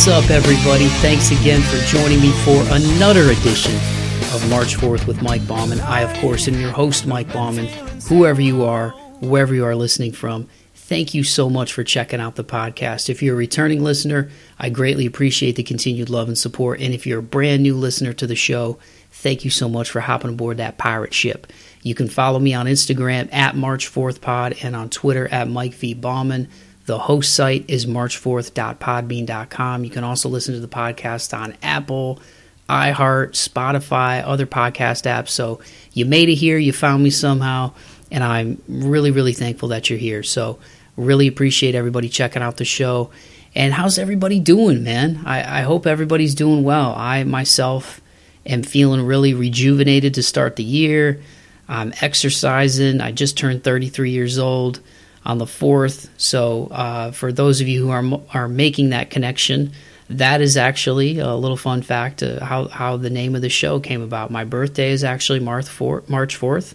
What's up, everybody? Thanks again for joining me for another edition of March Forth with Mike Bauman. I, of course, am your host, Mike Bauman. Whoever you are, wherever you are listening from, thank you so much for checking out the podcast. If you're a returning listener, I greatly appreciate the continued love and support. And if you're a brand new listener to the show, thank you so much for hopping aboard that pirate ship. You can follow me on Instagram at March Forth Pod and on Twitter at Mike V. Bauman. The host site is march4th.podbean.com. You can also listen to the podcast on Apple, iHeart, Spotify, other podcast apps. So you made it here, you found me somehow, and I'm really, really thankful that you're here. So really appreciate everybody checking out the show. And how's everybody doing, man? I, I hope everybody's doing well. I myself am feeling really rejuvenated to start the year. I'm exercising. I just turned 33 years old on the 4th. So, uh, for those of you who are, are making that connection, that is actually a little fun fact uh, how, how the name of the show came about. My birthday is actually March 4th,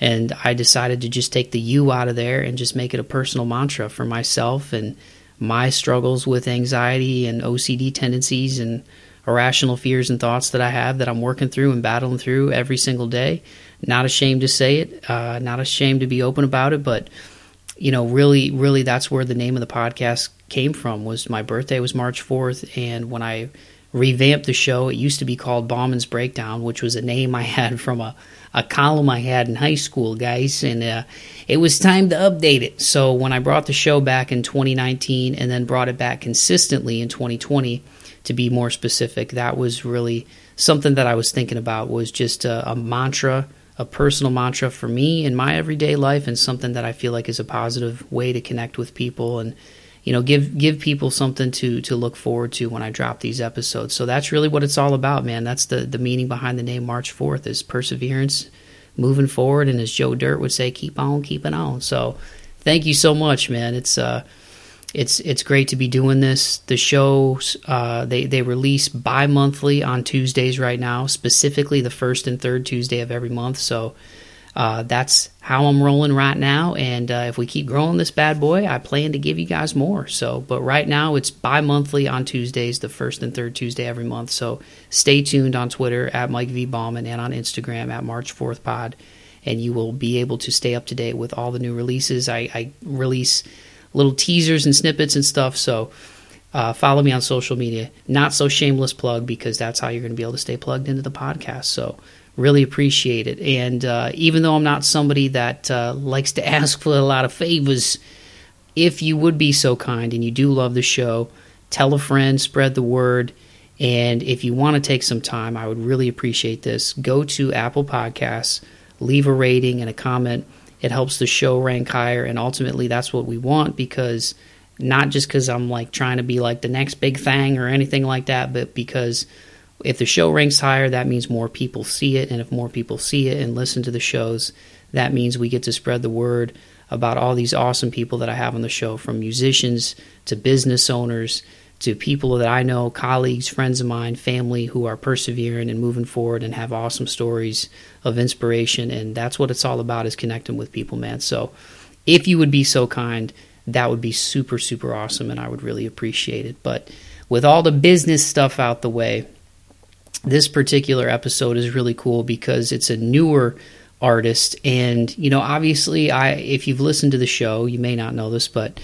and I decided to just take the U out of there and just make it a personal mantra for myself and my struggles with anxiety and OCD tendencies and irrational fears and thoughts that I have that I'm working through and battling through every single day. Not ashamed to say it, uh, not ashamed to be open about it, but you know, really, really, that's where the name of the podcast came from. Was my birthday was March fourth, and when I revamped the show, it used to be called Bauman's Breakdown, which was a name I had from a a column I had in high school, guys, and uh, it was time to update it. So when I brought the show back in 2019, and then brought it back consistently in 2020, to be more specific, that was really something that I was thinking about. Was just a, a mantra a personal mantra for me in my everyday life and something that I feel like is a positive way to connect with people and you know give give people something to to look forward to when I drop these episodes. So that's really what it's all about, man. That's the the meaning behind the name March Forth is perseverance, moving forward and as Joe Dirt would say keep on keeping on. So thank you so much, man. It's uh it's it's great to be doing this. The shows uh, they they release bi monthly on Tuesdays right now, specifically the first and third Tuesday of every month. So uh, that's how I'm rolling right now. And uh, if we keep growing this bad boy, I plan to give you guys more. So, but right now it's bi monthly on Tuesdays, the first and third Tuesday every month. So stay tuned on Twitter at Mike V Bauman and on Instagram at March Forth Pod, and you will be able to stay up to date with all the new releases. I, I release little teasers and snippets and stuff. So uh, follow me on social media. Not so shameless plug because that's how you're going to be able to stay plugged into the podcast. So really appreciate it. And uh, even though I'm not somebody that uh, likes to ask for a lot of favors, if you would be so kind and you do love the show, tell a friend, spread the word. And if you want to take some time, I would really appreciate this. Go to Apple Podcasts, leave a rating and a comment it helps the show rank higher, and ultimately that's what we want because not just because I'm like trying to be like the next big thing or anything like that, but because if the show ranks higher, that means more people see it, and if more people see it and listen to the shows, that means we get to spread the word about all these awesome people that I have on the show, from musicians to business owners to people that I know, colleagues, friends of mine, family who are persevering and moving forward and have awesome stories of inspiration. And that's what it's all about is connecting with people, man. So if you would be so kind, that would be super, super awesome. And I would really appreciate it. But with all the business stuff out the way, this particular episode is really cool because it's a newer artist and you know obviously i if you've listened to the show you may not know this but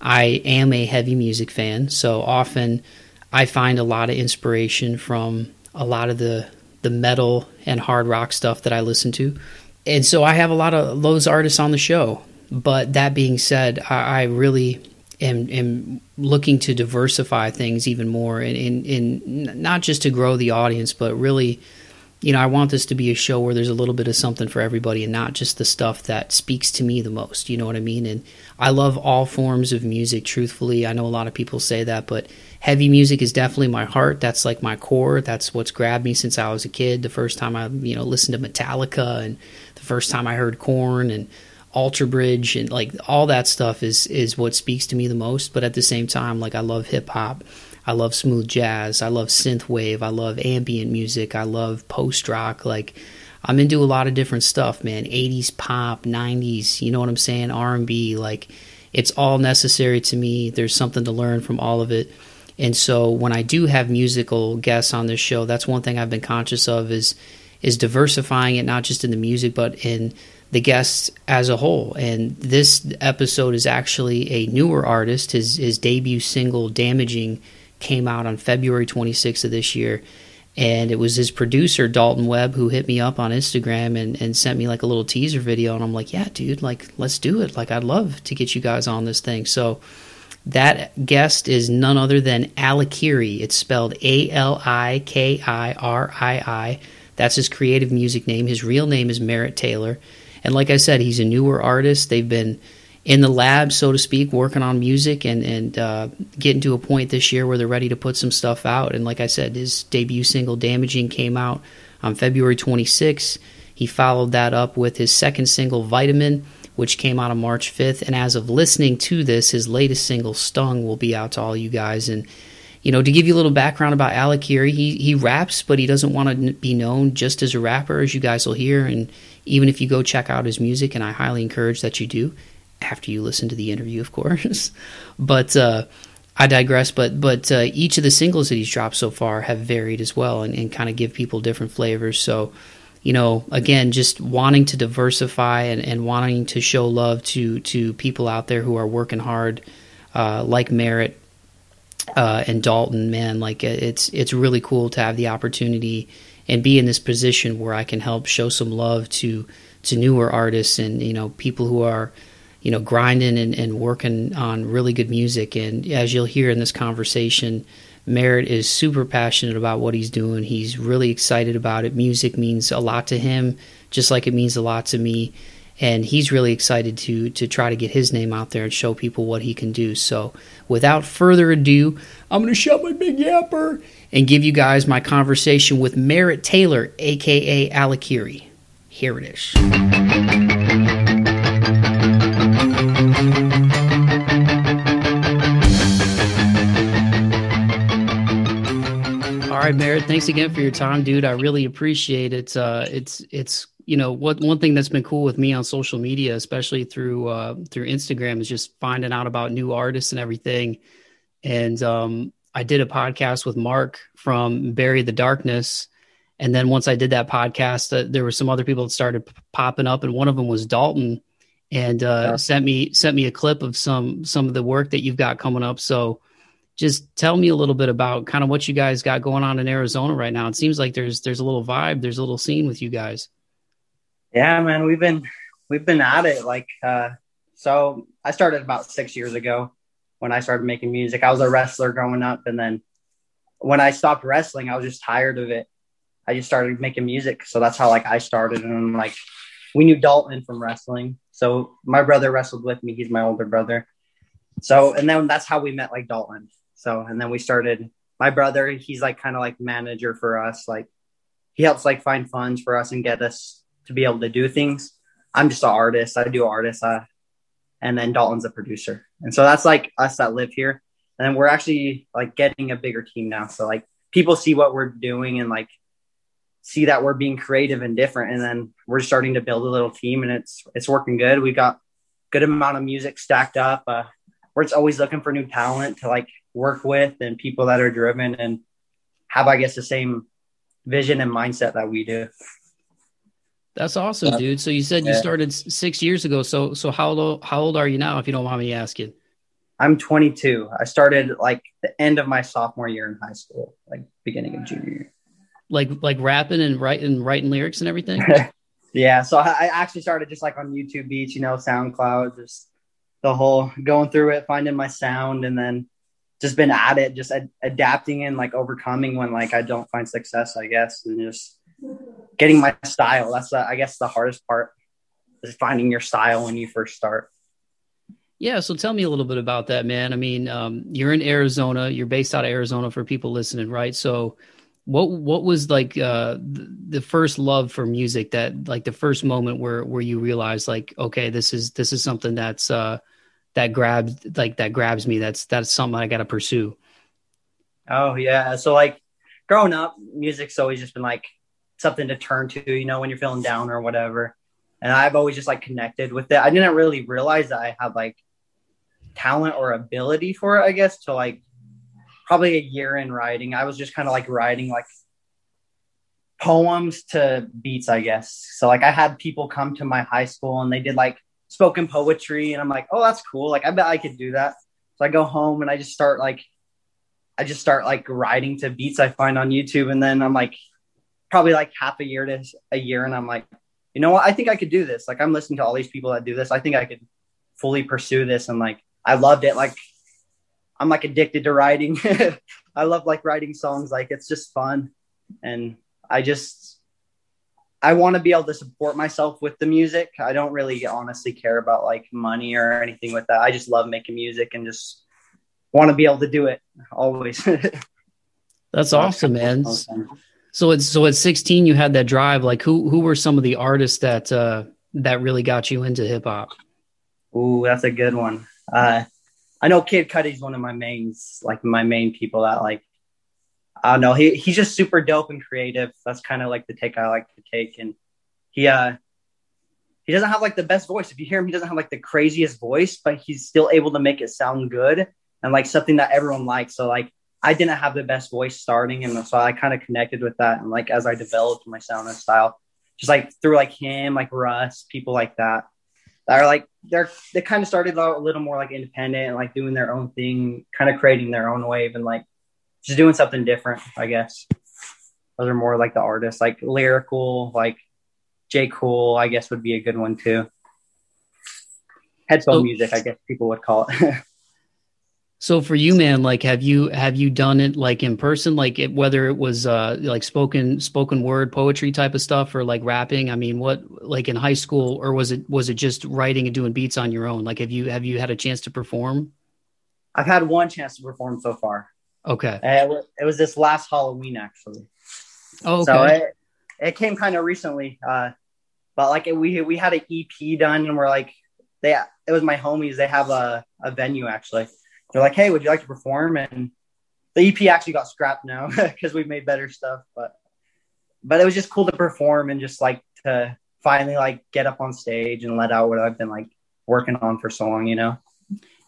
I am a heavy music fan, so often I find a lot of inspiration from a lot of the the metal and hard rock stuff that I listen to. And so I have a lot of those artists on the show. But that being said, I, I really am, am, looking to diversify things even more and in, in not just to grow the audience, but really you know, I want this to be a show where there's a little bit of something for everybody and not just the stuff that speaks to me the most. You know what I mean? And I love all forms of music, truthfully. I know a lot of people say that, but heavy music is definitely my heart. That's like my core. That's what's grabbed me since I was a kid. The first time I, you know, listened to Metallica and the first time I heard Korn and Alter Bridge and like all that stuff is is what speaks to me the most. But at the same time, like I love hip hop I love smooth jazz. I love synth wave. I love ambient music. I love post rock. Like I'm into a lot of different stuff, man. 80s pop, 90s, you know what I'm saying? R&B, like it's all necessary to me. There's something to learn from all of it. And so when I do have musical guests on this show, that's one thing I've been conscious of is is diversifying it not just in the music but in the guests as a whole. And this episode is actually a newer artist. His his debut single "Damaging" came out on February 26th of this year. And it was his producer, Dalton Webb, who hit me up on Instagram and, and sent me like a little teaser video. And I'm like, yeah, dude, like, let's do it. Like, I'd love to get you guys on this thing. So, that guest is none other than Alikirii. It's spelled A L I K I R I I. That's his creative music name. His real name is Merritt Taylor. And like I said, he's a newer artist. They've been in the lab, so to speak, working on music and and uh, getting to a point this year where they're ready to put some stuff out. And like I said, his debut single "Damaging" came out on February 26th. He followed that up with his second single "Vitamin." which came out on March 5th. And as of listening to this, his latest single, Stung, will be out to all you guys. And, you know, to give you a little background about Alikirii, he, he raps, but he doesn't want to be known just as a rapper, as you guys will hear. And even if you go check out his music, and I highly encourage that you do, after you listen to the interview, of course. but, uh, I digress, but but uh, each of the singles that he's dropped so far have varied as well, and, and kind of give people different flavors. So you know, again, just wanting to diversify and, and wanting to show love to to people out there who are working hard, uh, like Merritt uh, and Dalton. Man, like it's it's really cool to have the opportunity and be in this position where I can help show some love to to newer artists and you know people who are you know grinding and, and working on really good music. And as you'll hear in this conversation Merritt is super passionate about what he's doing. He's really excited about it. Music means a lot to him, just like it means a lot to me. And he's really excited to to try to get his name out there and show people what he can do. So, without further ado, I'm going to shut my big yapper and give you guys my conversation with Merritt Taylor, aka Alikirii. Here it is. Right, Merritt. Thanks again for your time, dude. I really appreciate it. Uh, it's it's you know what one thing that's been cool with me on social media, especially through uh, through Instagram, is just finding out about new artists and everything. And um, I did a podcast with Mark from Bury the Darkness, and then once I did that podcast, uh, there were some other people that started p- popping up, and one of them was Dalton, and uh, yeah. sent me sent me a clip of some some of the work that you've got coming up. So just tell me a little bit about kind of what you guys got going on in Arizona right now. It seems like there's there's a little vibe, there's a little scene with you guys. Yeah, man, we've been we've been at it. Like, uh, so I started about six years ago when I started making music. I was a wrestler growing up, and then when I stopped wrestling, I was just tired of it. I just started making music, so that's how like I started. And like, we knew Dalton from wrestling, so my brother wrestled with me. He's my older brother. So, and then that's how we met, like Dalton. So, and then we started, my brother, he's like kind of like manager for us. Like he helps like find funds for us and get us to be able to do things. I'm just an artist. I do artists. Uh, and then Dalton's a producer. And so that's like us that live here. And we're actually like getting a bigger team now. So like people see what we're doing and like see that we're being creative and different. And then we're starting to build a little team and it's, it's working good. We got good amount of music stacked up. Uh, we're always looking for new talent to like work with and people that are driven and have, I guess, the same vision and mindset that we do. That's awesome, yeah. dude. So you said you started six years ago. So so how old how old are you now, if you don't mind me asking? I'm 22. I started like the end of my sophomore year in high school, like beginning of junior year. Like like rapping and writing writing lyrics and everything. yeah. So I, I actually started just like on YouTube Beats, you know, SoundCloud, just the whole going through it, finding my sound, and then just been at it, just ad- adapting and like overcoming when like I don't find success, I guess, and just getting my style. That's the, I guess the hardest part is finding your style when you first start. Yeah, so tell me a little bit about that, man. I mean, um, you're in Arizona. You're based out of Arizona for people listening, right? So, what what was like uh, the, the first love for music? That like the first moment where where you realized like, okay, this is this is something that's uh, that grabs like that grabs me. That's that's something I got to pursue. Oh yeah, so like growing up, music's always just been like something to turn to, you know, when you're feeling down or whatever. And I've always just like connected with it. I didn't really realize that I had like talent or ability for it, I guess, to like probably a year in writing. I was just kind of like writing like poems to beats, I guess. So like I had people come to my high school and they did like spoken poetry and I'm like, "Oh, that's cool. Like I bet I could do that." So I go home and I just start like I just start like writing to beats I find on YouTube and then I'm like probably like half a year to a year and I'm like, "You know what? I think I could do this. Like I'm listening to all these people that do this. I think I could fully pursue this and like I loved it. Like I'm like addicted to writing. I love like writing songs. Like it's just fun. And I just, I want to be able to support myself with the music. I don't really honestly care about like money or anything with that. I just love making music and just want to be able to do it always. That's awesome, man. So it's so at 16 you had that drive. Like who who were some of the artists that uh that really got you into hip hop? Ooh, that's a good one. Uh I know Kid Cudi's one of my mains, like my main people that like I don't know. He he's just super dope and creative. That's kind of like the take I like to take. And he uh he doesn't have like the best voice. If you hear him, he doesn't have like the craziest voice, but he's still able to make it sound good and like something that everyone likes. So like I didn't have the best voice starting, and so I kind of connected with that. And like as I developed my sound and style, just like through like him, like Russ, people like that, that are like they're they kind of started out a little more like independent and like doing their own thing, kind of creating their own wave and like just doing something different, I guess. Those are more like the artists, like lyrical, like J. Cole, I guess would be a good one too. Headphone so, music, I guess people would call it. so for you, man, like have you have you done it like in person, like it, whether it was uh like spoken spoken word poetry type of stuff or like rapping? I mean, what like in high school or was it was it just writing and doing beats on your own? Like have you have you had a chance to perform? I've had one chance to perform so far. Okay. Uh, it, was this last Halloween actually. Oh, okay. So it, it came kind of recently. Uh, but like we we had an EP done and we're like they it was my homies. They have a, a venue actually. They're like, hey, would you like to perform? And the EP actually got scrapped now because we've made better stuff. But but it was just cool to perform and just like to finally like get up on stage and let out what I've been like working on for so long, you know.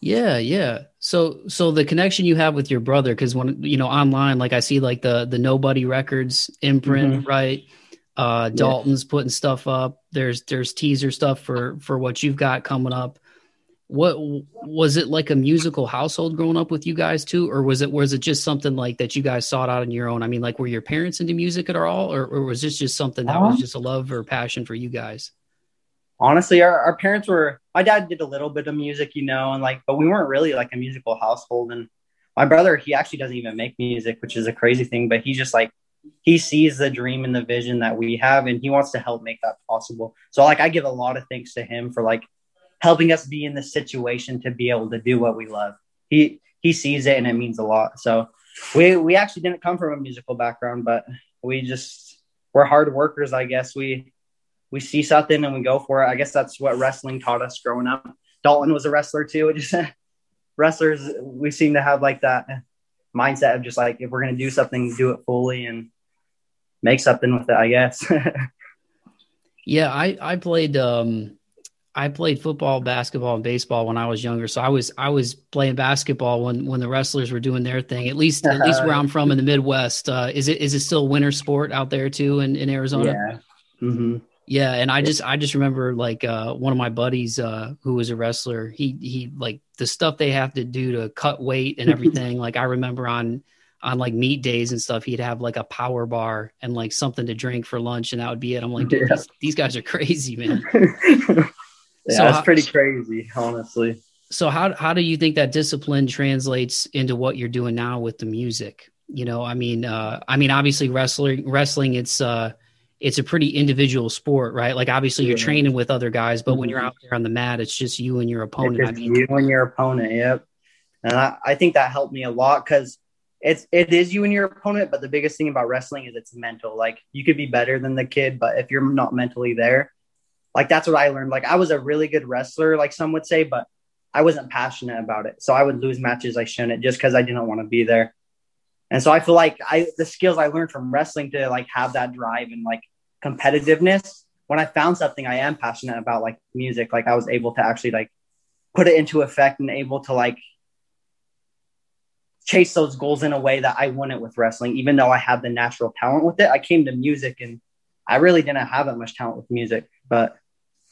Yeah, yeah. So so the connection you have with your brother cuz when you know online like I see like the the Nobody Records imprint, mm-hmm. right? Uh Dalton's yeah. putting stuff up. There's there's teaser stuff for for what you've got coming up. What was it like a musical household growing up with you guys too or was it was it just something like that you guys sought out on your own? I mean like were your parents into music at all or or was this just something that uh-huh. was just a love or passion for you guys? Honestly, our, our parents were, my dad did a little bit of music, you know, and like, but we weren't really like a musical household. And my brother, he actually doesn't even make music, which is a crazy thing, but he just like, he sees the dream and the vision that we have and he wants to help make that possible. So like, I give a lot of thanks to him for like helping us be in this situation to be able to do what we love. He, he sees it and it means a lot. So we, we actually didn't come from a musical background, but we just, we're hard workers, I guess. We, we see something and we go for it. I guess that's what wrestling taught us growing up. Dalton was a wrestler too. It just wrestlers, we seem to have like that mindset of just like if we're gonna do something, do it fully and make something with it. I guess. yeah, I I played um I played football, basketball, and baseball when I was younger. So I was I was playing basketball when when the wrestlers were doing their thing. At least at least where I'm from in the Midwest. Uh, is it is it still a winter sport out there too in, in Arizona? Yeah. Mm-hmm. Yeah, and I just I just remember like uh, one of my buddies uh, who was a wrestler. He he like the stuff they have to do to cut weight and everything. like I remember on on like meet days and stuff, he'd have like a power bar and like something to drink for lunch, and that would be it. I'm like, yeah. these, these, guys are crazy, man. yeah, so that's how, pretty crazy, honestly. So how how do you think that discipline translates into what you're doing now with the music? You know, I mean, uh, I mean, obviously wrestling wrestling, it's uh it's a pretty individual sport, right? Like obviously you're training with other guys, but mm-hmm. when you're out there on the mat, it's just you and your opponent. I mean, you and your opponent. Yep. And I, I think that helped me a lot because it's it is you and your opponent, but the biggest thing about wrestling is it's mental. Like you could be better than the kid, but if you're not mentally there, like that's what I learned. Like I was a really good wrestler, like some would say, but I wasn't passionate about it. So I would lose matches I shouldn't just because I didn't want to be there. And so I feel like I the skills I learned from wrestling to like have that drive and like competitiveness. When I found something I am passionate about, like music, like I was able to actually like put it into effect and able to like chase those goals in a way that I wouldn't with wrestling, even though I have the natural talent with it. I came to music and I really didn't have that much talent with music, but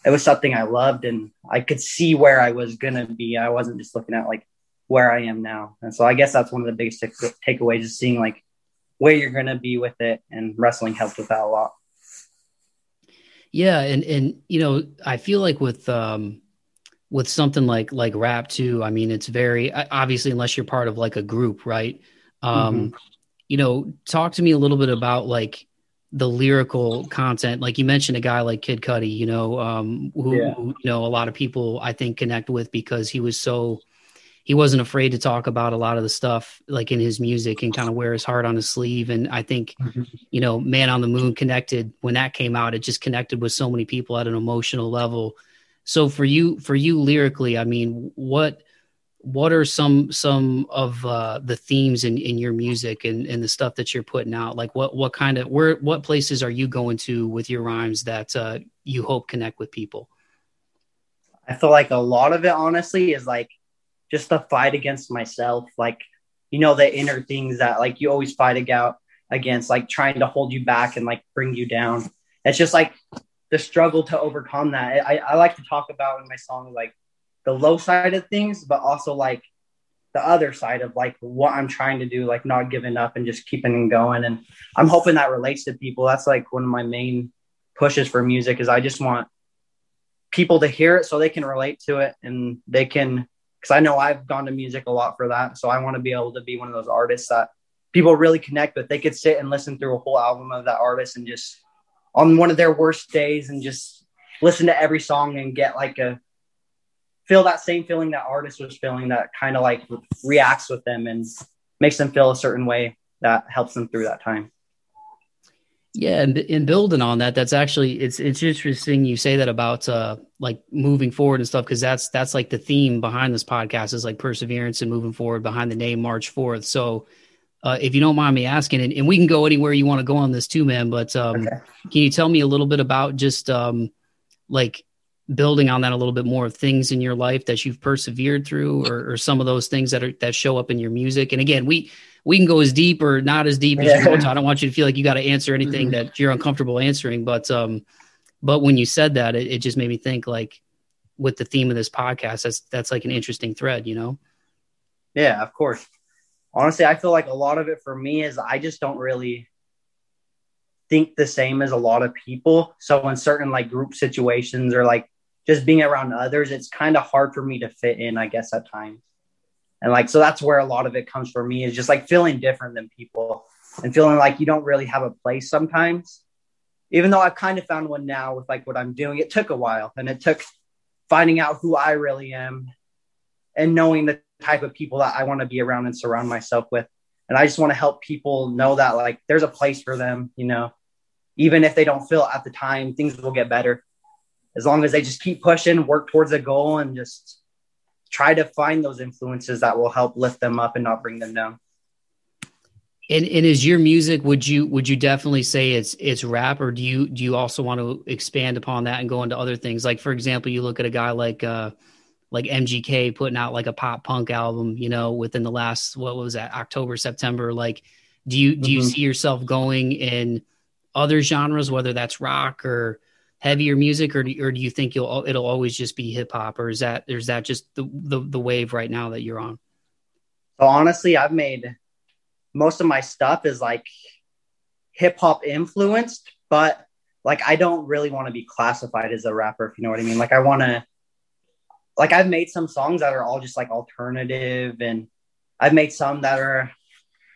it was something I loved and I could see where I was going to be. I wasn't just looking at like where I am now. And so I guess that's one of the biggest takeaways is seeing like where you're going to be with it. And wrestling helped with that a lot. Yeah. And, and, you know, I feel like with, um, with something like like rap too i mean it's very obviously unless you're part of like a group right um mm-hmm. you know talk to me a little bit about like the lyrical content like you mentioned a guy like kid cudi you know um who, yeah. who, you know a lot of people i think connect with because he was so he wasn't afraid to talk about a lot of the stuff like in his music and kind of wear his heart on his sleeve and i think mm-hmm. you know man on the moon connected when that came out it just connected with so many people at an emotional level so for you, for you lyrically, I mean, what what are some some of uh, the themes in, in your music and, and the stuff that you're putting out? Like what what kind of where what places are you going to with your rhymes that uh, you hope connect with people? I feel like a lot of it, honestly, is like just the fight against myself. Like you know the inner things that like you always fight against against like trying to hold you back and like bring you down. It's just like the struggle to overcome that. I, I like to talk about in my song like the low side of things, but also like the other side of like what I'm trying to do, like not giving up and just keeping and going. And I'm hoping that relates to people. That's like one of my main pushes for music is I just want people to hear it so they can relate to it and they can because I know I've gone to music a lot for that. So I want to be able to be one of those artists that people really connect with. They could sit and listen through a whole album of that artist and just on one of their worst days and just listen to every song and get like a feel that same feeling that artist was feeling that kind of like reacts with them and makes them feel a certain way that helps them through that time. Yeah, and, and building on that, that's actually it's it's interesting you say that about uh like moving forward and stuff because that's that's like the theme behind this podcast is like perseverance and moving forward behind the name March Forth. So uh, if you don't mind me asking, and, and, we can go anywhere you want to go on this too, man. But um, okay. can you tell me a little bit about just um, like building on that a little bit more of things in your life that you've persevered through, or, or some of those things that are that show up in your music? And again, we we can go as deep or not as deep as yeah. you want to. I don't want you to feel like you got to answer anything mm-hmm. that you're uncomfortable answering. But um, but when you said that, it, it just made me think like with the theme of this podcast, that's that's like an interesting thread, you know? Yeah, of course honestly, I feel like a lot of it for me is I just don't really think the same as a lot of people. So in certain like group situations or like just being around others, it's kind of hard for me to fit in, I guess, at times. And like, so that's where a lot of it comes for me is just like feeling different than people and feeling like you don't really have a place sometimes. Even though I've kind of found one now with like what I'm doing, it took a while and it took finding out who I really am and knowing the type of people that I want to be around and surround myself with. And I just want to help people know that like there's a place for them, you know, even if they don't feel at the time, things will get better. As long as they just keep pushing, work towards a goal and just try to find those influences that will help lift them up and not bring them down. And, and is your music would you would you definitely say it's it's rap or do you do you also want to expand upon that and go into other things like for example you look at a guy like uh like MGK putting out like a pop punk album, you know, within the last what was that October September like do you do you mm-hmm. see yourself going in other genres whether that's rock or heavier music or do, or do you think you'll it'll always just be hip hop or is that is that just the, the the wave right now that you're on? So honestly, I've made most of my stuff is like hip hop influenced, but like I don't really want to be classified as a rapper if you know what I mean. Like I want to like I've made some songs that are all just like alternative and I've made some that are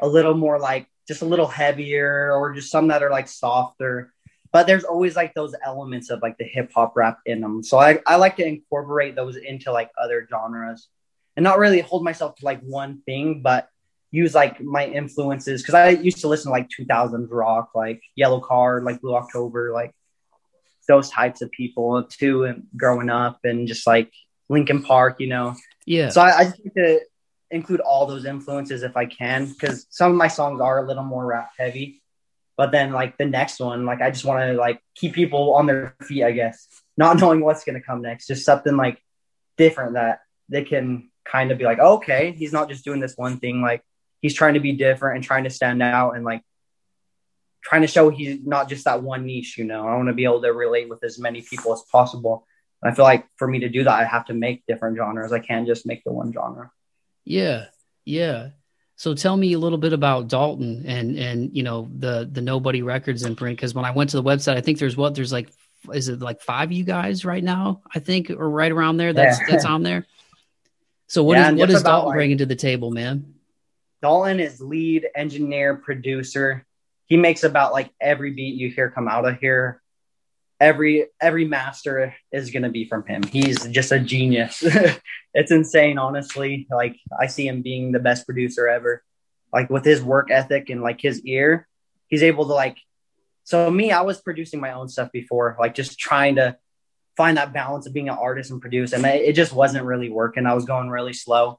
a little more like just a little heavier or just some that are like softer. But there's always like those elements of like the hip hop rap in them. So I, I like to incorporate those into like other genres and not really hold myself to like one thing, but use like my influences because I used to listen to like 2000s rock, like Yellowcard, like Blue October, like those types of people too, and growing up and just like Linkin Park, you know. Yeah. So I, I just like to include all those influences if I can, because some of my songs are a little more rap heavy. But then like the next one, like I just want to like keep people on their feet, I guess, not knowing what's gonna come next. Just something like different that they can kind of be like, okay, he's not just doing this one thing. Like he's trying to be different and trying to stand out and like trying to show he's not just that one niche, you know. I want to be able to relate with as many people as possible. And I feel like for me to do that, I have to make different genres. I can't just make the one genre. Yeah. Yeah. So tell me a little bit about Dalton and and you know the the Nobody Records imprint because when I went to the website, I think there's what there's like is it like five of you guys right now? I think or right around there. That's yeah. that's on there. So what yeah, is, what does Dalton like, bringing to the table, man? Dalton is lead engineer, producer. He makes about like every beat you hear come out of here. Every every master is gonna be from him. He's just a genius. it's insane, honestly. Like I see him being the best producer ever. Like with his work ethic and like his ear, he's able to like. So me, I was producing my own stuff before, like just trying to find that balance of being an artist and produce. And it just wasn't really working. I was going really slow.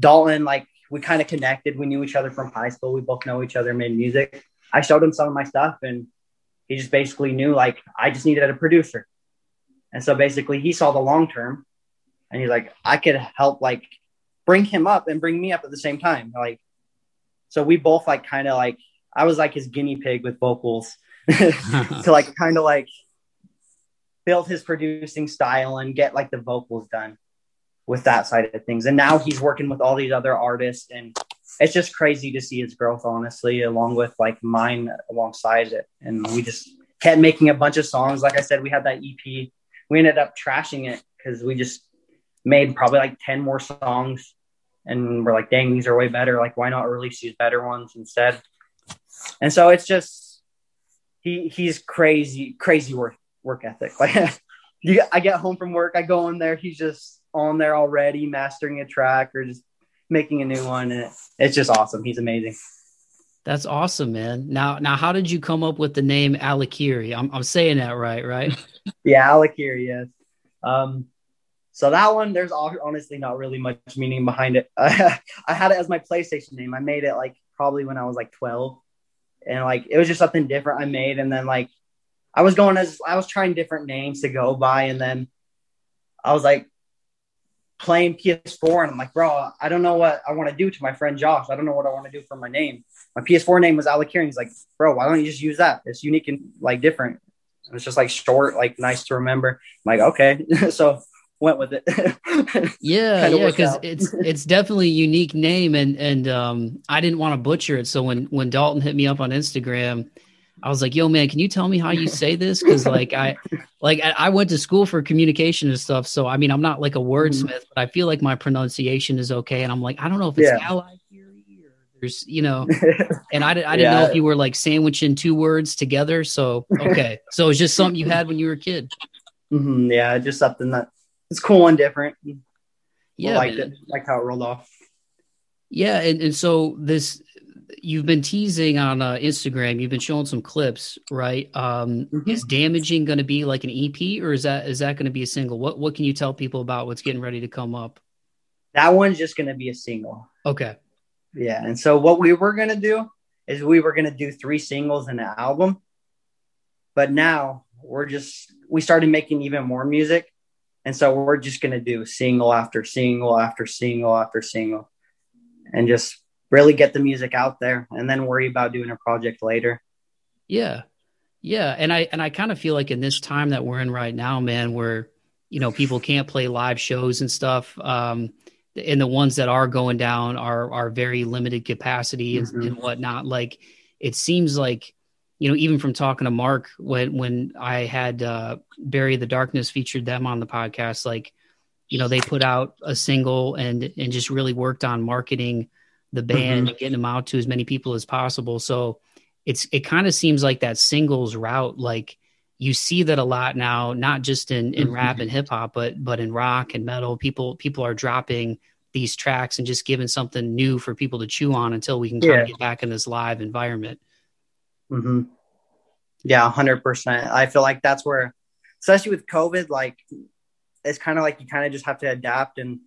Dalton, like we kind of connected. We knew each other from high school. We both know each other, made music. I showed him some of my stuff and he just basically knew like I just needed a producer. And so basically he saw the long term and he's like, I could help like bring him up and bring me up at the same time. Like, so we both like kind of like, I was like his guinea pig with vocals to like kind of like build his producing style and get like the vocals done with that side of things. And now he's working with all these other artists and it's just crazy to see his growth, honestly, along with like mine alongside it. And we just kept making a bunch of songs. Like I said, we had that EP. We ended up trashing it because we just made probably like 10 more songs. And we're like, dang, these are way better. Like, why not release these better ones instead? And so it's just, he he's crazy, crazy work work ethic. Like you, I get home from work, I go in there, he's just on there already, mastering a track or just making a new one, and it's just awesome. He's amazing. That's awesome, man. Now, now, how did you come up with the name Alikirii? I'm, I'm saying that right, right? yeah, Alikirii. Yes. Um, so that one, there's honestly not really much meaning behind it. I had it as my PlayStation name. I made it like probably when I was like 12, and like it was just something different I made, and then like I was going as I was trying different names to go by, and then I was like playing PS4, and I'm like, bro, I don't know what I want to do to my friend Josh. I don't know what I want to do for my name. My PS4 name was Alec He's like, bro, why don't you just use that? It's unique and like different. It's just like short, like nice to remember. I'm like, okay, so went with it. yeah, yeah, because it's it's definitely a unique name, and and um, I didn't want to butcher it. So when when Dalton hit me up on Instagram I was like, "Yo, man, can you tell me how you say this?" Because like I, like I went to school for communication and stuff, so I mean, I'm not like a wordsmith, mm-hmm. but I feel like my pronunciation is okay. And I'm like, I don't know if it's yeah. ally theory or there's, you know, and I, I didn't yeah. know if you were like sandwiching two words together. So okay, so it's just something you had when you were a kid. Mm-hmm. Yeah, just something that it's cool and different. Yeah, like it, like how it rolled off. Yeah, and, and so this you've been teasing on uh, Instagram. You've been showing some clips, right? Um, mm-hmm. Is damaging going to be like an EP, or is that is that going to be a single? What what can you tell people about what's getting ready to come up? That one's just going to be a single. Okay. Yeah, and so what we were going to do is we were going to do three singles in an album, but now we're just we started making even more music, and so we're just going to do single after single after single after single, and just really get the music out there and then worry about doing a project later. Yeah. Yeah. And I and I kind of feel like in this time that we're in right now, man, where you know people can't play live shows and stuff. Um and the ones that are going down are are very limited capacity and, mm-hmm. and whatnot. Like it seems like you know, even from talking to Mark when when I had uh, Bury the Darkness featured them on the podcast, like you know they put out a single and and just really worked on marketing the band mm-hmm. and getting them out to as many people as possible. So it's it kind of seems like that singles route, like you see that a lot now, not just in in mm-hmm. rap and hip hop, but but in rock and metal. People people are dropping these tracks and just giving something new for people to chew on until we can kind yeah. of get back in this live environment. Mm-hmm. Yeah, hundred percent. I feel like that's where, especially with COVID, like it's kind of like you kind of just have to adapt and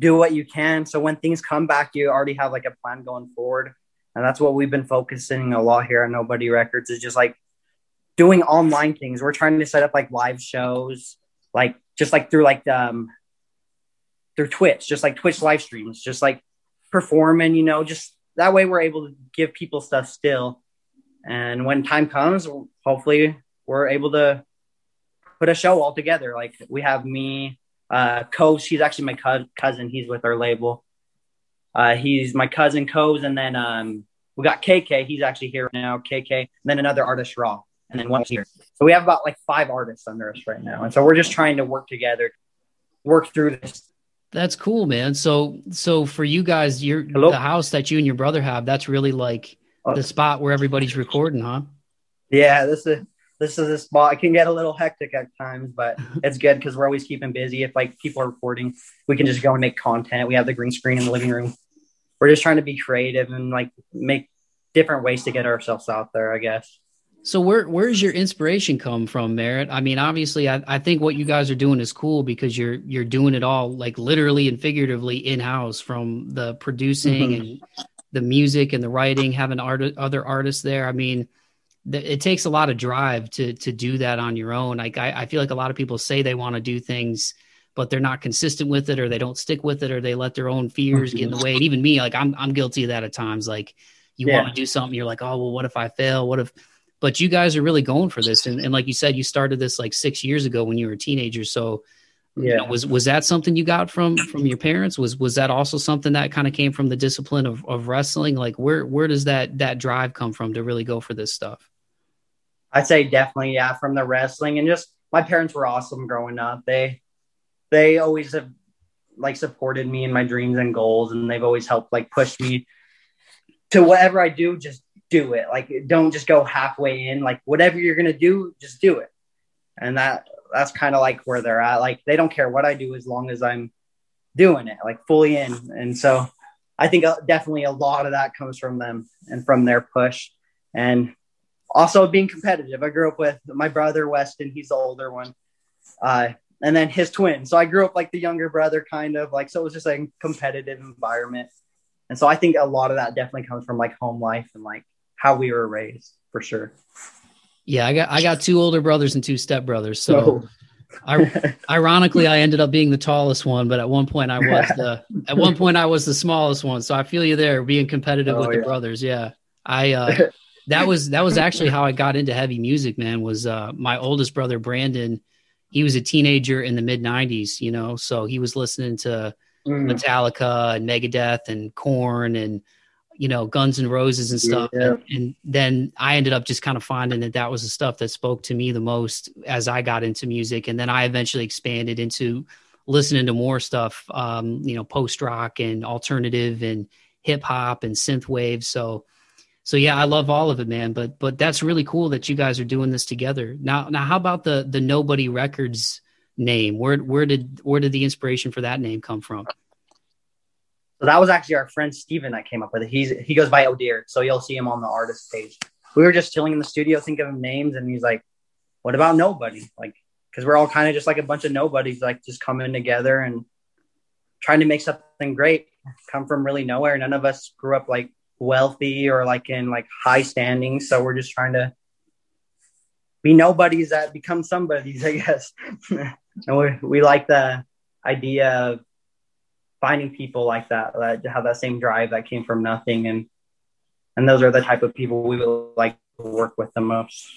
do what you can. So when things come back, you already have like a plan going forward. And that's what we've been focusing a lot here at Nobody Records is just like doing online things. We're trying to set up like live shows, like just like through like um through Twitch, just like Twitch live streams, just like performing, you know, just that way we're able to give people stuff still. And when time comes, hopefully we're able to put a show all together. Like we have me, uh, Coase, he's actually my co- cousin. He's with our label. Uh, he's my cousin Coase. And then, um, we got KK. He's actually here now. KK. And then another artist, Raw. And then one here. So we have about like five artists under us right now. And so we're just trying to work together, work through this that's cool, man. So, so for you guys, your Hello? the house that you and your brother have, that's really like uh, the spot where everybody's recording, huh? Yeah, this is this is a spot. It can get a little hectic at times, but it's good because we're always keeping busy. If like people are recording, we can just go and make content. We have the green screen in the living room. We're just trying to be creative and like make different ways to get ourselves out there. I guess. So where where's your inspiration come from, Merritt? I mean, obviously, I, I think what you guys are doing is cool because you're you're doing it all like literally and figuratively in house, from the producing mm-hmm. and the music and the writing, having art, other artists there. I mean, it takes a lot of drive to to do that on your own. Like I, I feel like a lot of people say they want to do things, but they're not consistent with it, or they don't stick with it, or they let their own fears get in the mm-hmm. way. And even me, like I'm I'm guilty of that at times. Like you yeah. want to do something, you're like, oh well, what if I fail? What if but you guys are really going for this and, and like you said you started this like six years ago when you were a teenager so yeah. You know, was was that something you got from from your parents was was that also something that kind of came from the discipline of, of wrestling like where where does that that drive come from to really go for this stuff i'd say definitely yeah from the wrestling and just my parents were awesome growing up they they always have like supported me in my dreams and goals and they've always helped like push me to whatever i do just do it. Like don't just go halfway in. Like whatever you're gonna do, just do it. And that that's kind of like where they're at. Like they don't care what I do as long as I'm doing it, like fully in. And so I think uh, definitely a lot of that comes from them and from their push. And also being competitive. I grew up with my brother Weston. He's the older one. Uh, and then his twin. So I grew up like the younger brother, kind of like so. It was just like a competitive environment, and so I think a lot of that definitely comes from like home life and like how we were raised for sure. Yeah, I got I got two older brothers and two stepbrothers. So I, ironically I ended up being the tallest one, but at one point I was the at one point I was the smallest one. So I feel you there being competitive oh, with yeah. the brothers. Yeah. I uh that was that was actually how I got into heavy music, man, was uh my oldest brother Brandon, he was a teenager in the mid 90s, you know, so he was listening to mm. Metallica and Megadeth and Korn and you know Guns and Roses and stuff, yeah. and, and, then I ended up just kind of finding that that was the stuff that spoke to me the most as I got into music, and then I eventually expanded into listening to more stuff, um, you know, post rock and alternative and hip hop and synth wave. So, so yeah, I love all of it, man. But but that's really cool that you guys are doing this together. Now now, how about the the Nobody Records name? Where where did where did the inspiration for that name come from? So that was actually our friend Steven that came up with it. He's he goes by Odeer, so you'll see him on the artist page. We were just chilling in the studio thinking of names, and he's like, "What about nobody?" Like, because we're all kind of just like a bunch of nobodies, like just coming together and trying to make something great. Come from really nowhere. None of us grew up like wealthy or like in like high standing, so we're just trying to be nobodies that become somebodies, I guess. and we we like the idea of finding people like that that have that same drive that came from nothing. And and those are the type of people we would like to work with the most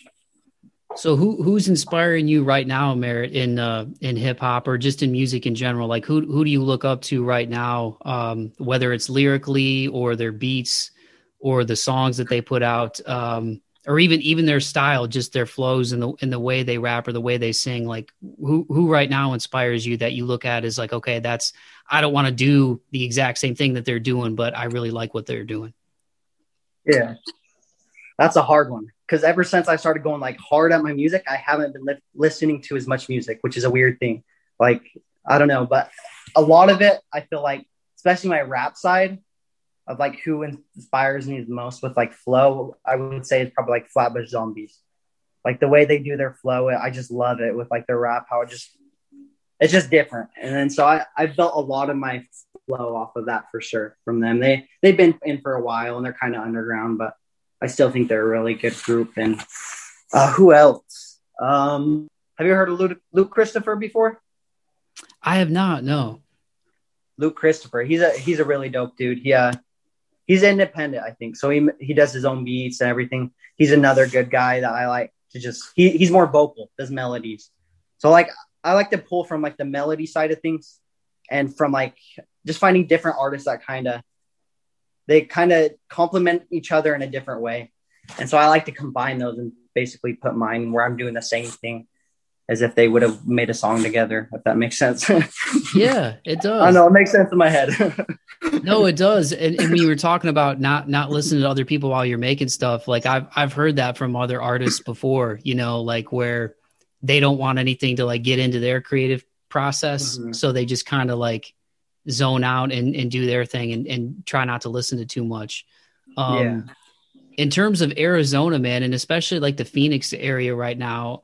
so who who's inspiring you right now merritt in uh in hip hop or just in music in general like who who do you look up to right now um whether it's lyrically or their beats or the songs that they put out um or even even their style, just their flows and the in the way they rap or the way they sing. Like who who right now inspires you that you look at is like, okay, that's I don't want to do the exact same thing that they're doing, but I really like what they're doing. Yeah, that's a hard one because ever since I started going like hard at my music, I haven't been li- listening to as much music, which is a weird thing. Like I don't know, but a lot of it, I feel like, especially my rap side, of like who inspires me the most with like flow, I would say it's probably like Flatbush Zombies. Like the way they do their flow, I just love it with like their rap, how it just it's just different. And then so I, I built a lot of my flow off of that for sure from them. They they've been in for a while and they're kind of underground, but I still think they're a really good group. And uh, who else? Um, have you heard of Luke, Luke Christopher before? I have not. No. Luke Christopher. He's a he's a really dope dude. He uh he's independent, I think. So he he does his own beats and everything. He's another good guy that I like to just he, he's more vocal, does melodies. So like I like to pull from like the melody side of things and from like just finding different artists that kind of they kind of complement each other in a different way. And so I like to combine those and basically put mine where I'm doing the same thing as if they would have made a song together, if that makes sense. yeah, it does. I know it makes sense in my head. no, it does. And, and, when you were talking about not not listening to other people while you're making stuff, like I've I've heard that from other artists before, you know, like where they don't want anything to like get into their creative process. Mm-hmm. So they just kind of like zone out and, and do their thing and, and try not to listen to too much. Um, yeah. In terms of Arizona, man, and especially like the Phoenix area right now,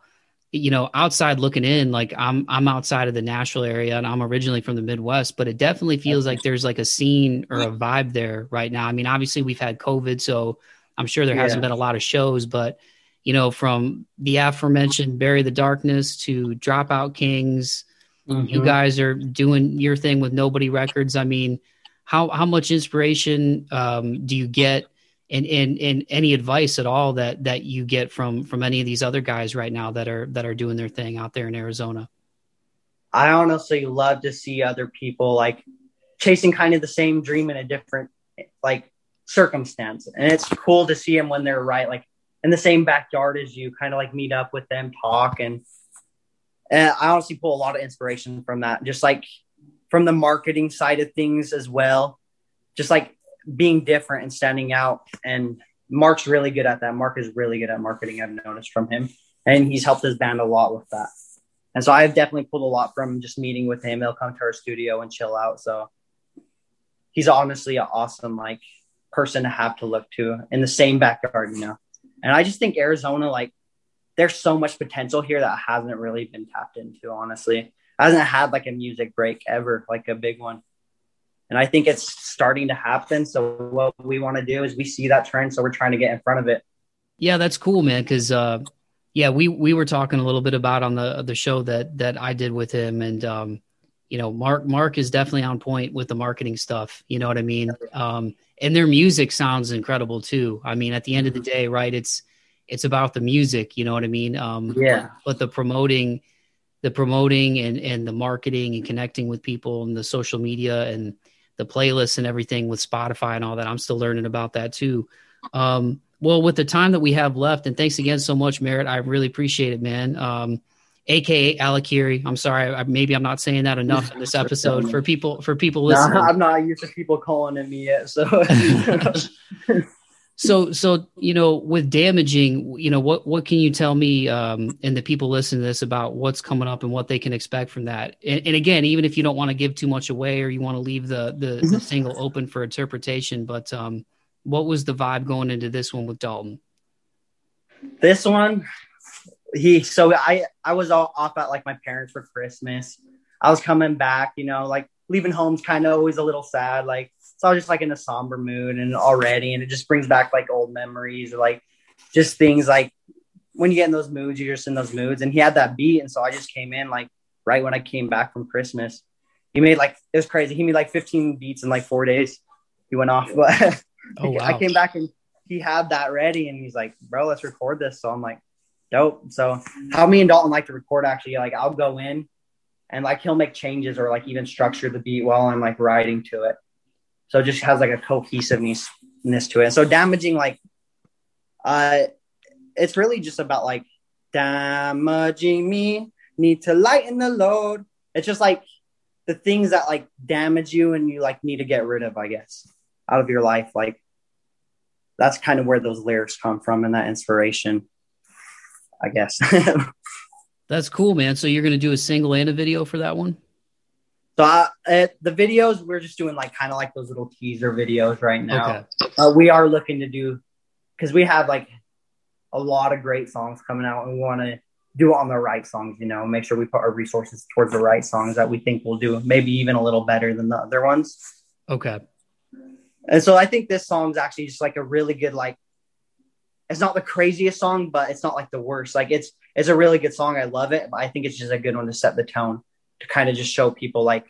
you know, outside looking in, like I'm I'm outside of the Nashville area and I'm originally from the Midwest, but it definitely feels like there's like a scene or a vibe there right now. I mean, obviously we've had COVID, so I'm sure there yeah. hasn't been a lot of shows, but you know, from the aforementioned Bury the Darkness to Dropout Kings, mm-hmm. you guys are doing your thing with Nobody Records. I mean, how how much inspiration um, do you get? and, and and any advice at all that that you get from from any of these other guys right now that are that are doing their thing out there in Arizona? I honestly love to see other people like chasing kind of the same dream in a different like circumstance, and it's cool to see them when they're right, like in the same backyard as you, kind of like meet up with them, talk, and and I honestly pull a lot of inspiration from that, just like from the marketing side of things as well. Just like being different and standing out. And Mark's really good at that. Mark is really good at marketing. I've noticed from him, and he's helped his band a lot with that. And so I've definitely pulled a lot from just meeting with him. He'll come to our studio and chill out. So he's honestly an awesome like person to have to look to in the same backyard, you know. And I just think Arizona, like, there's so much potential here that hasn't really been tapped into. Honestly, hasn't had like a music break ever, like a big one. And I think it's starting to happen. So what we want to do is we see that trend, so we're trying to get in front of it. Yeah, that's cool, man. Because uh, yeah, we we were talking a little bit about on the the show that that I did with him, and um, you know, Mark Mark is definitely on point with the marketing stuff. You know what I mean? Um, and their music sounds incredible too. I mean, at the end of the day, right? It's it's about the music. You know what I mean? Um, yeah. But, the promoting, the promoting and and the marketing and connecting with people and the social media and the playlists and everything with Spotify and all that. I'm still learning about that too. Um, well, with the time that we have left, and thanks again so much, Merritt. I really appreciate it, man. Um, AKA Alikirii. I'm sorry, I, maybe I'm not saying that enough in this episode for people for people listening. No, I'm not used to people calling in me yet, so. so so you know with damaging you know what what can you tell me um and the people listening to this about what's coming up and what they can expect from that? And, and again even if you don't want to give too much away or you want to leave the the, the mm-hmm. single open for interpretation but um what was the vibe going into this one with dalton? This one he so i i was all off at like my parents for christmas. I was coming back you know like leaving home's kind of always a little sad like so I was just like in a somber mood and already, and it just brings back like old memories or like just things like when you get in those moods, you're just in those moods. And he had that beat, and so I just came in like right when I came back from Christmas. He made like it was crazy. He made like 15 beats in like four days. He went off, but oh, wow. I came back and he had that ready, and he's like, "Bro, let's record this." So I'm like, "Dope." So how me and Dalton like to record actually, like I'll go in and like he'll make changes or like even structure the beat while I'm like writing to it. So it just has like a cohesiveness to it. So damaging like uh it's really just about like damaging me, need to lighten the load. It's just like the things that like damage you and you like need to get rid of, I guess, out of your life. Like that's kind of where those lyrics come from and that inspiration, I guess. that's cool, man. So you're gonna do a single and a video for that one? So uh, the videos we're just doing like kind of like those little teaser videos right now. Okay. Uh, we are looking to do because we have like a lot of great songs coming out, and we want to do it on the right songs. You know, make sure we put our resources towards the right songs that we think will do maybe even a little better than the other ones. Okay. And so I think this song's actually just like a really good like. It's not the craziest song, but it's not like the worst. Like it's it's a really good song. I love it, but I think it's just a good one to set the tone to kind of just show people like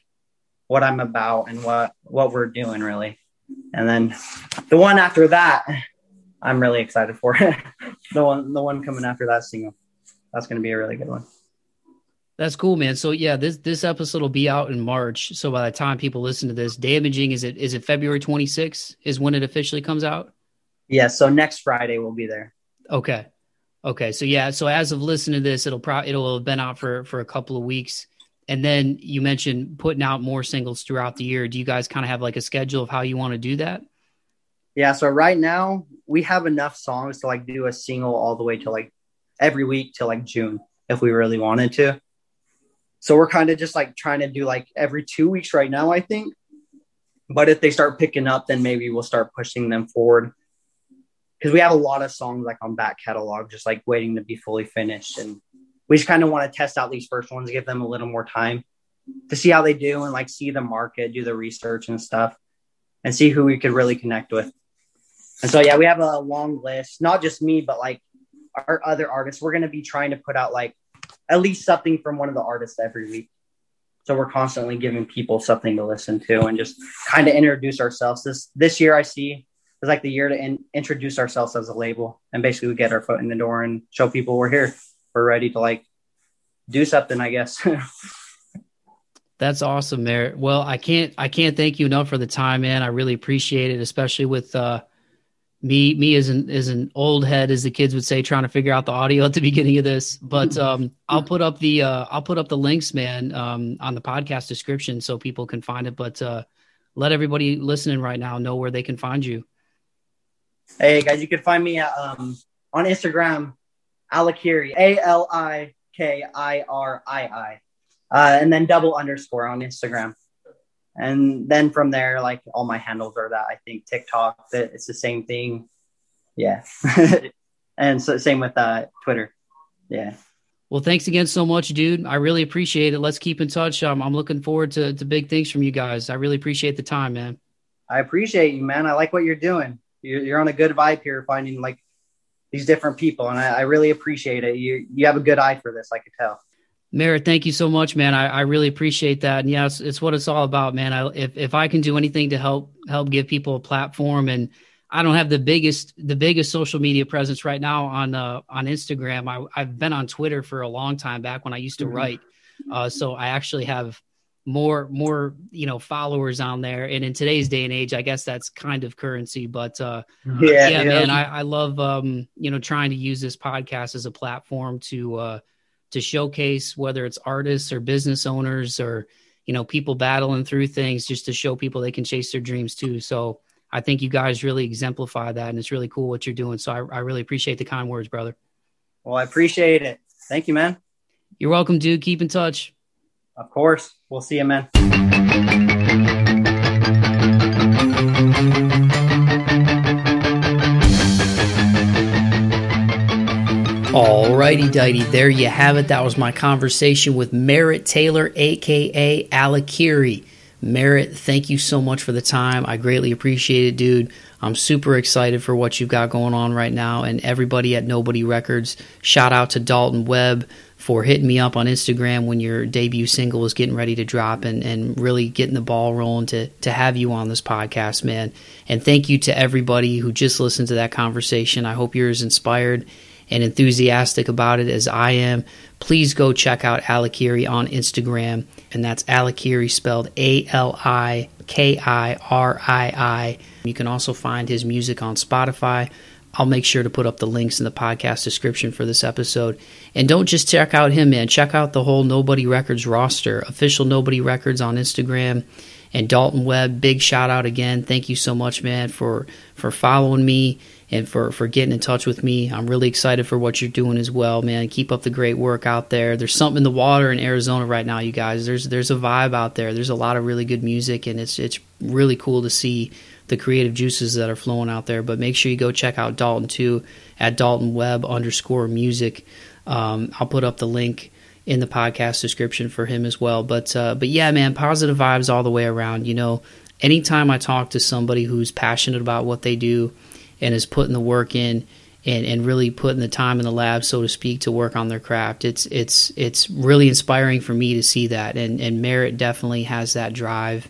what I'm about and what what we're doing really. And then the one after that, I'm really excited for the one the one coming after that single. That's going to be a really good one. That's cool, man. So yeah, this this episode will be out in March. So by the time people listen to this, damaging is it is it February 26th is when it officially comes out? Yeah, so next Friday we'll be there. Okay. Okay. So yeah, so as of listening to this, it'll probably it'll have been out for for a couple of weeks. And then you mentioned putting out more singles throughout the year. Do you guys kind of have like a schedule of how you want to do that? Yeah, so right now we have enough songs to like do a single all the way to like every week till like June if we really wanted to. So we're kind of just like trying to do like every two weeks right now, I think. But if they start picking up, then maybe we'll start pushing them forward. Because we have a lot of songs like on back catalog, just like waiting to be fully finished. And we just kind of want to test out these first ones, give them a little more time to see how they do and like see the market, do the research and stuff, and see who we could really connect with. And so, yeah, we have a long list, not just me, but like our other artists. We're going to be trying to put out like at least something from one of the artists every week. So we're constantly giving people something to listen to and just kind of introduce ourselves. This this year I see is like the year to in, introduce ourselves as a label and basically we get our foot in the door and show people we're here. We're ready to like do something, I guess. That's awesome, Merritt. Well, I can't I can't thank you enough for the time, man. I really appreciate it, especially with uh me me as an as an old head as the kids would say trying to figure out the audio at the beginning of this but um i'll put up the uh i'll put up the links man um on the podcast description so people can find it but uh let everybody listening right now know where they can find you hey guys you can find me at, um on instagram alikirii a-l-i-k-i-r-i-i uh, and then double underscore on instagram. And then from there like all my handles are that i think tiktok that it's the same thing. Yeah. And so same with uh twitter. Yeah. Well thanks again so much dude. I really appreciate it. Let's keep in touch. Um, i'm looking forward to, to big things from you guys. I really appreciate the time man. I appreciate you man. I like what you're doing. You're, you're on a good vibe here finding like these different people and I, I really appreciate it you you have a good eye for this i could tell Merritt, thank you so much, man. I, I really appreciate that. And yeah, it's, it's what it's all about, man. I, if, if I can do anything to help, help give people a platform and I don't have the biggest, the biggest social media presence right now on, uh, on Instagram. I, I've been on Twitter for a long time back when I used to mm-hmm. write. Uh, so I actually have more, more, you know, followers on there. And in today's day and age, I guess that's kind of currency, but, uh, yeah, yeah, yeah. man, I, I love, um, you know, trying to use this podcast as a platform to, uh, to showcase whether it's artists or business owners or you know people battling through things just to show people they can chase their dreams too. So i think you guys really exemplify that and it's really cool what you're doing. So i, I really appreciate the kind words brother. Well i appreciate it. Thank you man. You're welcome dude. Keep in touch of course we'll see you man Alrighty, dighty, there you have it. That was my conversation with Merritt Taylor, aka Alikirii. Merritt, thank you so much for the time. I greatly appreciate it, dude. I'm super excited for what you've got going on right now. And everybody at Nobody Records, shout out to Dalton Webb for hitting me up on Instagram when your debut single was getting ready to drop and, and really getting the ball rolling to, to have you on this podcast, man. And thank you to everybody who just listened to that conversation. I hope you're as inspired and enthusiastic about it as I am, please go check out Alikirii on Instagram. And that's Alikirii spelled A L I K I R I I. You can also find his music on Spotify. I'll make sure to put up the links in the podcast description for this episode. And don't just check out him, man. Check out the whole Nobody Records roster, official Nobody Records on Instagram. And Dalton Webb, big shout out again. Thank you so much, man, for for following me and for, for getting in touch with me. I'm really excited for what you're doing as well, man. Keep up the great work out there. There's something in the water in Arizona right now, you guys. There's there's a vibe out there. There's a lot of really good music, and it's it's really cool to see the creative juices that are flowing out there. But make sure you go check out Dalton too at Dalton Webb underscore music. Um, I'll put up the link in the podcast description for him as well. But uh, but yeah, man, positive vibes all the way around. You know, anytime I talk to somebody who's passionate about what they do and is putting the work in and, and really putting the time in the lab, so to speak, to work on their craft. It's it's it's really inspiring for me to see that, and and Merritt definitely has that drive.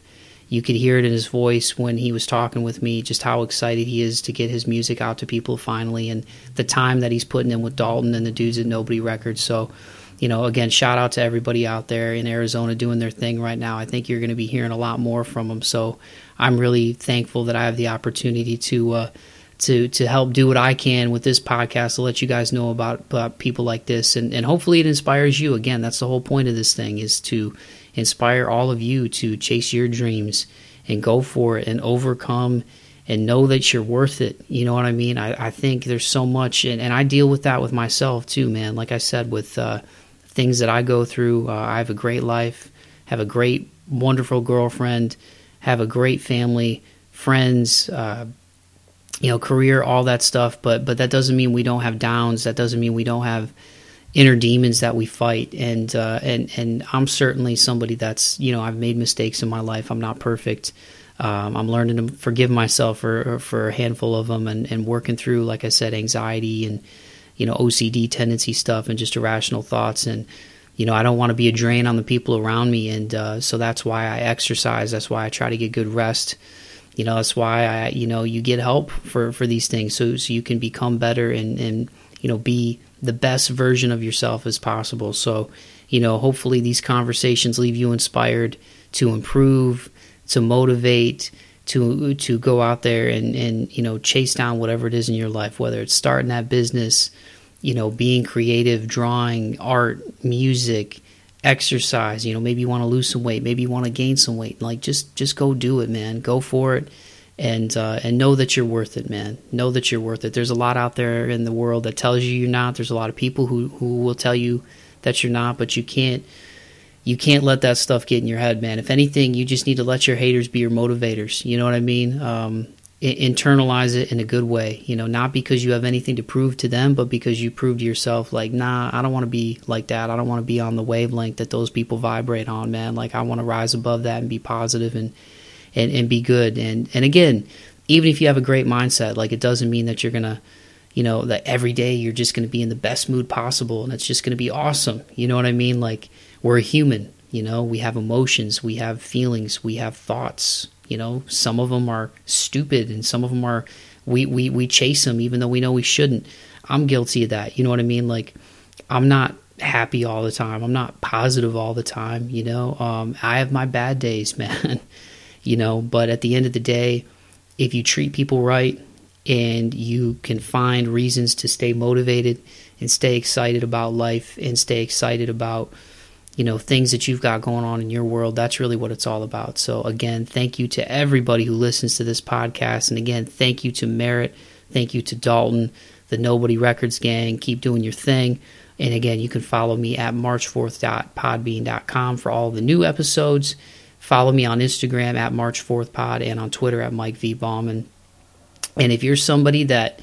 You could hear it in his voice when he was talking with me, just how excited he is to get his music out to people finally, and the time that he's putting in with Dalton and the dudes at Nobody Records. So, you know, again, shout out to everybody out there in Arizona doing their thing right now. I think you're going to be hearing a lot more from them. So, I'm really thankful that I have the opportunity to. Uh, to to help do what I can with this podcast to let you guys know about, about people like this and, and hopefully it inspires you again that's the whole point of this thing is to inspire all of you to chase your dreams and go for it and overcome and know that you're worth it. You know what I mean? I, I think there's so much, and, and I deal with that with myself too, man. Like I said, with uh, things that I go through, uh, I have a great life, have a great, wonderful girlfriend, have a great family, friends, uh, you know, career, all that stuff. But but that doesn't mean we don't have downs. That doesn't mean we don't have inner demons that we fight. And uh, and and I'm certainly somebody that's you know I've made mistakes in my life. I'm not perfect. Um, I'm learning to forgive myself for for a handful of them and, and working through like I said anxiety and you know OCD tendency stuff and just irrational thoughts. And you know I don't want to be a drain on the people around me. And uh, so that's why I exercise. That's why I try to get good rest you know that's why I you know you get help for for these things so so you can become better and and you know be the best version of yourself as possible. So, you know, hopefully these conversations leave you inspired to improve, to motivate, to to go out there and and you know chase down whatever it is in your life, whether it's starting that business, you know, being creative, drawing, art, music, exercise. You know, maybe you want to lose some weight, maybe you want to gain some weight. Like just just go do it, man. Go for it and uh, and know that you're worth it, man. Know that you're worth it. There's a lot out there in the world that tells you you're not. There's a lot of people who who will tell you that you're not, but you can't you can't let that stuff get in your head, man. If anything, you just need to let your haters be your motivators. You know what I mean? Um, internalize it in a good way. You know, not because you have anything to prove to them, but because you prove to yourself, like, nah, I don't want to be like that. I don't want to be on the wavelength that those people vibrate on, man. Like, I want to rise above that and be positive and and, and be good. And, and again, even if you have a great mindset, like it doesn't mean that you're to, you know, that every day you're just to be in the best mood possible and it's just to be awesome. You know what I mean? Like we're a human, you know, we have emotions, we have feelings, we have thoughts. You know, some of them are stupid and some of them are, we, we, we chase them even though we know we shouldn't. I'm guilty of that. You know what I mean? Like I'm not happy all the time. I'm not positive all the time. You know, um, I have my bad days, man you know, but at the end of the day, if you treat people right and you can find reasons to stay motivated and stay excited about life and stay excited about you know things that you've got going on in your world that's really what it's all about. So again thank you to everybody who listens to this podcast. And again thank you to merritt. Thank you to dalton the nobody records gang. Keep doing your thing. And again you can follow me at march4th.podbean.com for all the new episodes. Follow me on Instagram at March Forth Pod and on Twitter at Mike V. Bauman. And if you're somebody that,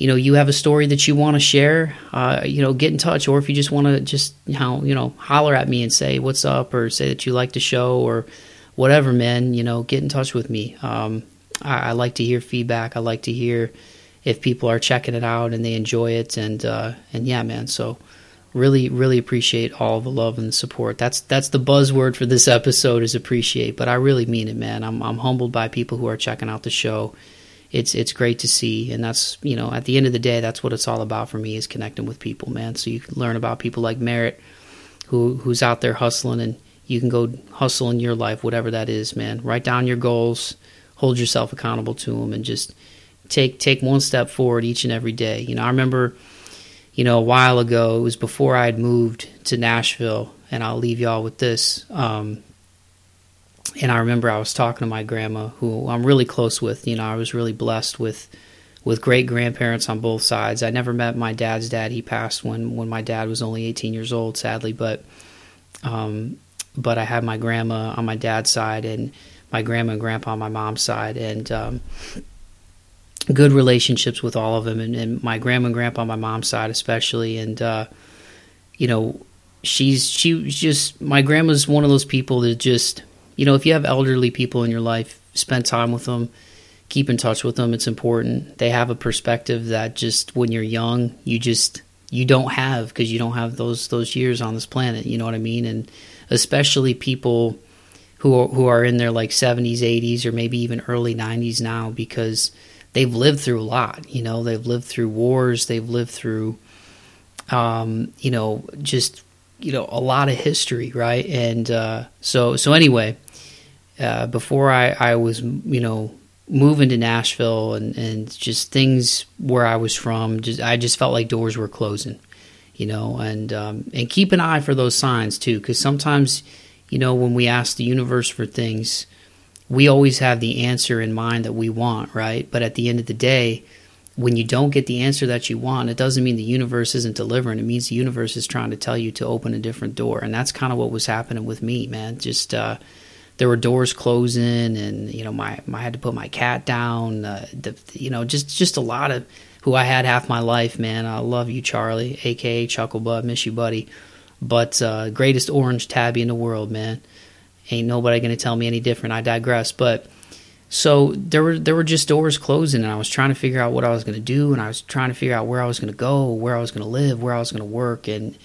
you know, you have a story that you want to share, uh, you know, get in touch. Or if you just want to just, how you know, holler at me and say what's up or say that you like the show or whatever, man, you know, get in touch with me. Um, I, I, like to hear feedback. I like to hear if people are checking it out and they enjoy it. And, uh, and yeah, man. So, really really appreciate all the love and support that's that's the buzzword for this episode is appreciate but i really mean it man i'm i'm humbled by people who are checking out the show it's it's great to see and that's you know at the end of the day that's what it's all about for me is connecting with people man so you can learn about people like merritt who who's out there hustling and you can go hustle in your life whatever that is man write down your goals hold yourself accountable to them and just take take one step forward each and every day you know i remember you know, a while ago. It was before I had moved to Nashville, and I'll leave y'all with this. Um, and I remember I was talking to my grandma, who I'm really close with. You know, I was really blessed with with great grandparents on both sides. I never met my dad's dad; he passed when when my dad was only 18 years old, sadly. But um, but I had my grandma on my dad's side, and my grandma and grandpa on my mom's side, and um, good relationships with all of them, and, and, my grandma and grandpa on my mom's side especially, and uh, you know, she's she was just my grandma's one of those people that just you know if you have elderly people in your life, spend time with them, keep in touch with them. It's important. They have a perspective that just when you're young, you just you don't have because you don't have those those years on this planet. You know what I mean? And especially people who are, who are in their like 70s, 80s, or maybe even early 90s now because they've lived through a lot. You know, they've lived through wars, they've lived through, um, you know, just you know a lot of history, right? And uh, so so anyway, uh, before I I was you know moving to Nashville and and just things where I was from, just I just felt like doors were closing, you know, and um, and keep an eye for those signs too, because sometimes you know when we ask the universe for things we always have the answer in mind that we want, right? But at the end of the day, when you don't get the answer that you want, it doesn't mean the universe isn't delivering. It means the universe is trying to tell you to open a different door. And that's kind of what was happening with me, man. Just, uh, there were doors closing and, you know, my, my I had to put my cat down, uh, the, you know, just, just a lot of who I had half my life, man. I love you, Charlie, AKA Chucklebutt. Miss you, buddy. But, uh, greatest orange tabby in the world, man ain't nobody to tell me any different. I digress. But so there were there were just doors closing, and I was trying to figure out what I was going to do, and I was trying to figure out where I was going to go, where I was going to live, where I was going to work, and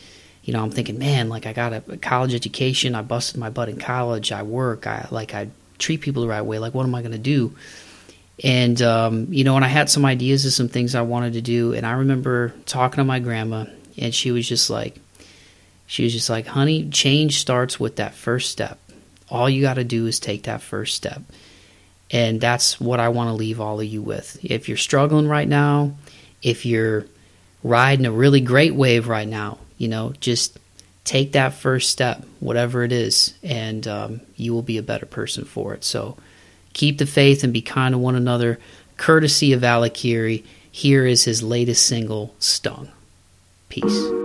you know, I'm thinking, man, like I got a, a college education, I busted my butt in college, I work, I like I treat people the right way. Like, what am I going to do? And um, you know, and I had some ideas of some things I wanted to do, and I remember talking to my grandma, and she was just like, she was just like, honey, change starts with that first step all you got to do is take that first step. And that's what I want to leave all of you with. If you're struggling right now, if you're riding a really great wave right now, you know, just take that first step, whatever it is, and um, you will be a better person for it. So keep the faith and be kind to one another. Courtesy of Alikirii, here is his latest single, Stung. Peace.